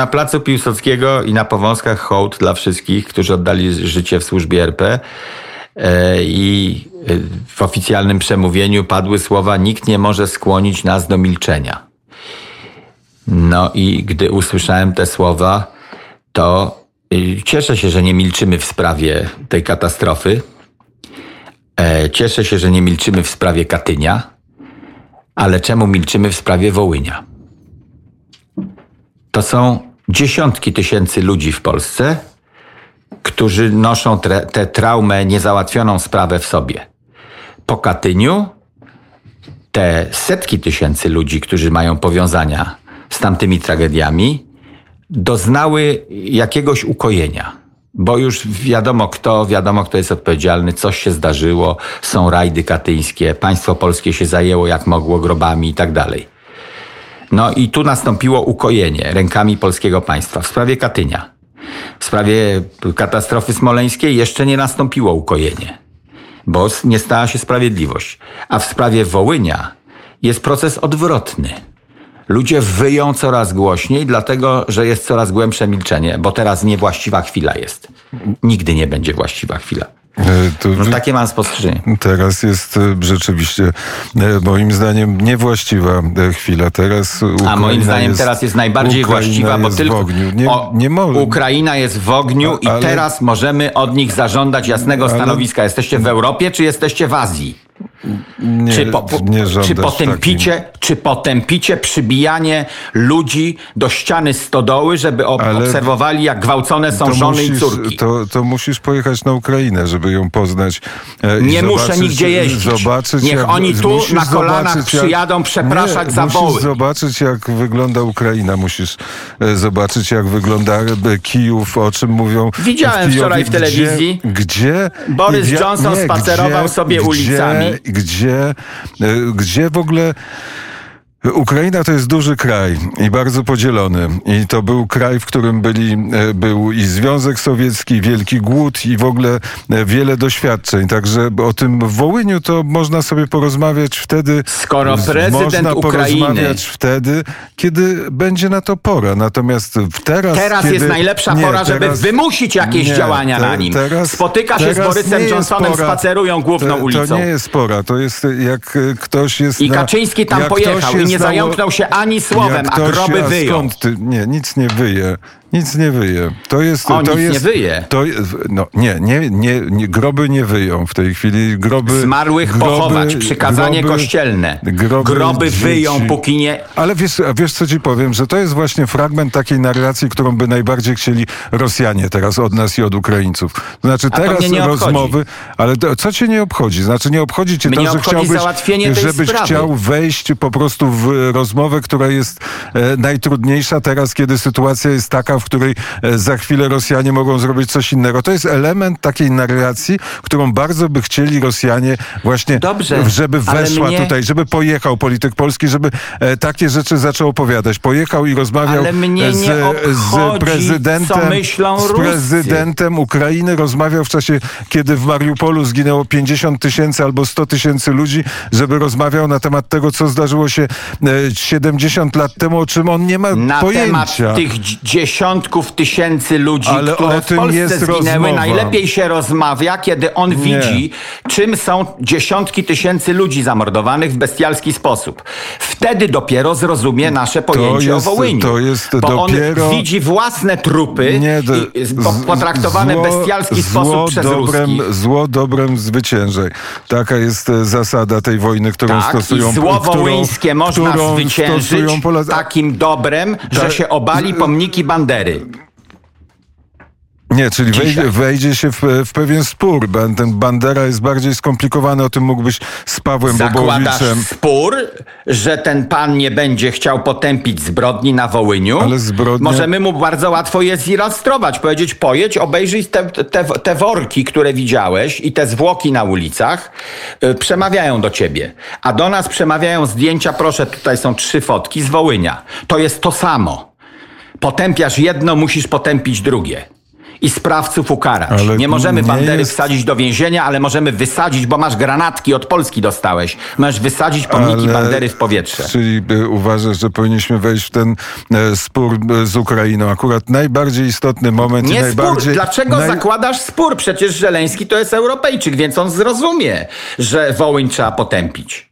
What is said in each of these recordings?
na placu Piłsudskiego i na Powązkach hołd dla wszystkich, którzy oddali życie w służbie RP. E, I e, w oficjalnym przemówieniu padły słowa: Nikt nie może skłonić nas do milczenia. No i gdy usłyszałem te słowa, to y, cieszę się, że nie milczymy w sprawie tej katastrofy. E, cieszę się, że nie milczymy w sprawie Katynia, ale czemu milczymy w sprawie Wołynia? To są dziesiątki tysięcy ludzi w Polsce, którzy noszą tę traumę, niezałatwioną sprawę w sobie. Po Katyniu te setki tysięcy ludzi, którzy mają powiązania z tamtymi tragediami, doznały jakiegoś ukojenia. Bo już wiadomo kto, wiadomo kto jest odpowiedzialny, coś się zdarzyło, są rajdy katyńskie, państwo polskie się zajęło jak mogło grobami i tak dalej. No i tu nastąpiło ukojenie rękami polskiego państwa w sprawie Katynia. W sprawie katastrofy smoleńskiej jeszcze nie nastąpiło ukojenie, bo nie stała się sprawiedliwość. A w sprawie Wołynia jest proces odwrotny. Ludzie wyją coraz głośniej, dlatego że jest coraz głębsze milczenie, bo teraz niewłaściwa chwila jest. Nigdy nie będzie właściwa chwila. E, to no, takie mam spostrzeżenie. Teraz jest e, rzeczywiście e, moim zdaniem niewłaściwa chwila. Teraz Ukraina A moim zdaniem jest, teraz jest najbardziej Ukraina właściwa, bo tylko nie, o, nie Ukraina jest w ogniu i teraz możemy od nich zażądać jasnego ale, stanowiska. Jesteście w Europie czy jesteście w Azji? Nie, czy, po, nie czy, potępicie, czy potępicie przybijanie ludzi do ściany stodoły, żeby ob obserwowali, jak gwałcone są żony musisz, i córki? To, to musisz pojechać na Ukrainę, żeby ją poznać. E, nie muszę nigdzie jeździć. Zobaczyć, Niech jak, oni tu na kolanach przyjadą jak, przepraszać nie, za musisz woły. zobaczyć, jak wygląda Ukraina. Musisz e, zobaczyć, jak wygląda e, Kijów, o czym mówią. Widziałem wczoraj w telewizji. Gdzie? gdzie Boris Johnson nie, spacerował gdzie, sobie ulicami gdzie, e, gdzie w ogóle Ukraina to jest duży kraj i bardzo podzielony. I to był kraj, w którym byli, e, był i Związek Sowiecki, wielki głód i w ogóle e, wiele doświadczeń. Także o tym w Wołyniu to można sobie porozmawiać wtedy. Skoro prezydent można Ukrainy... porozmawiać wtedy, kiedy będzie na to pora. Natomiast teraz... Teraz kiedy... jest najlepsza nie, pora, żeby teraz... wymusić jakieś nie, działania te, na nim. Teraz, Spotyka się z Borysem Johnsonem, pora, spacerują główną to, ulicą. To nie jest pora. To jest jak ktoś jest I Kaczyński tam pojechał nie zająknął się ani słowem, a groby wyjął. Skąd ty, nie, nic nie wyje. Nic nie wyje. To jest. O, to nic jest, nie wyje. To, no, nie, nie, nie, nie, groby nie wyją w tej chwili. Groby. Zmarłych groby, pochować, przykazanie groby, kościelne. Groby, groby wyją, póki nie. Ale wiesz, wiesz, co ci powiem, że to jest właśnie fragment takiej narracji, którą by najbardziej chcieli Rosjanie teraz od nas i od Ukraińców. Znaczy teraz rozmowy, ale to, co cię nie obchodzi? Znaczy nie obchodzi cię Mnie to, że chciałbyś, żebyś sprawy. chciał wejść po prostu w rozmowę, która jest e, najtrudniejsza teraz, kiedy sytuacja jest taka, w której e, za chwilę Rosjanie mogą zrobić coś innego. To jest element takiej narracji, którą bardzo by chcieli Rosjanie właśnie, Dobrze, żeby weszła mnie... tutaj, żeby pojechał polityk polski, żeby e, takie rzeczy zaczął opowiadać. Pojechał i rozmawiał z, z, prezydentem, z prezydentem Ukrainy, rozmawiał w czasie, kiedy w Mariupolu zginęło 50 tysięcy albo 100 tysięcy ludzi, żeby rozmawiał na temat tego, co zdarzyło się 70 e, lat temu, o czym on nie ma na pojęcia. Na temat tych dziesiąt dziesiątków tysięcy ludzi, Ale które w Polsce zginęły. Rozmowa. Najlepiej się rozmawia, kiedy on Nie. widzi, czym są dziesiątki tysięcy ludzi zamordowanych w bestialski sposób. Wtedy dopiero zrozumie nasze pojęcie jest, o Wołyniu. To jest bo dopiero... on widzi własne trupy Nie, do... potraktowane w bestialski zło sposób przez dobrem. Zło dobrem zwyciężaj. Taka jest e, zasada tej wojny, którą tak, stosują... I zło wołyńskie można zwyciężyć takim dobrem, że Ta... się obali pomniki Bandery. Nie, czyli wejdzie, wejdzie, się w, w, pewien spór. Ten Bandera jest bardziej skomplikowany, o tym mógłbyś z Pawłem Zakładasz Bobowiczem. spór, że ten pan nie będzie chciał potępić zbrodni na Wołyniu. Ale zbrodnia... Możemy mu bardzo łatwo je zilustrować. Powiedzieć, pojedź, obejrzyj te, te, te, worki, które widziałeś i te zwłoki na ulicach yy, przemawiają do ciebie. A do nas przemawiają zdjęcia, proszę, tutaj są trzy fotki z Wołynia. To jest to samo potępiasz jedno, musisz potępić drugie. i sprawców ukarać. Ale nie możemy nie bandery jest- wsadzić do więzienia, ale możemy wysadzić, bo masz granatki od Polski dostałeś. Możesz wysadzić pomniki Ale- bandery w powietrze. Czyli y, uważasz, że powinniśmy wejść w ten e, spór e, z Ukrainą. Akurat najbardziej istotny moment Nie najbardziej... spór. Dlaczego naj- zakładasz spór? Przecież Żeleński to jest Europejczyk, więc on zrozumie, że Wołyń trzeba potępić.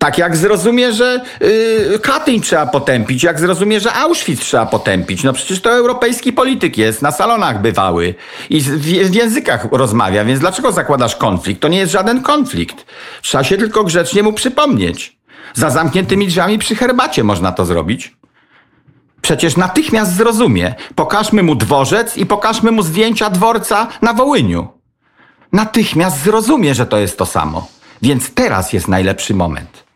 Tak jak zrozumie, że yy, Katyń trzeba potępić, jak zrozumie, że Auschwitz trzeba potępić. No przecież to europejski polityk jest, na salonach bywały i w, w językach rozmawia, więc dlaczego zakładasz konflikt? To nie jest żaden konflikt. Trzeba się tylko grzecznie mu przypomnieć. Za zamkniętymi drzwiami przy herbacie można to zrobić. Przecież natychmiast zrozumie. Pokażmy mu dworzec i pokażmy mu zdjęcia dworca na Wołyniu. Natychmiast zrozumie, że to jest to samo. Więc teraz jest najlepszy moment.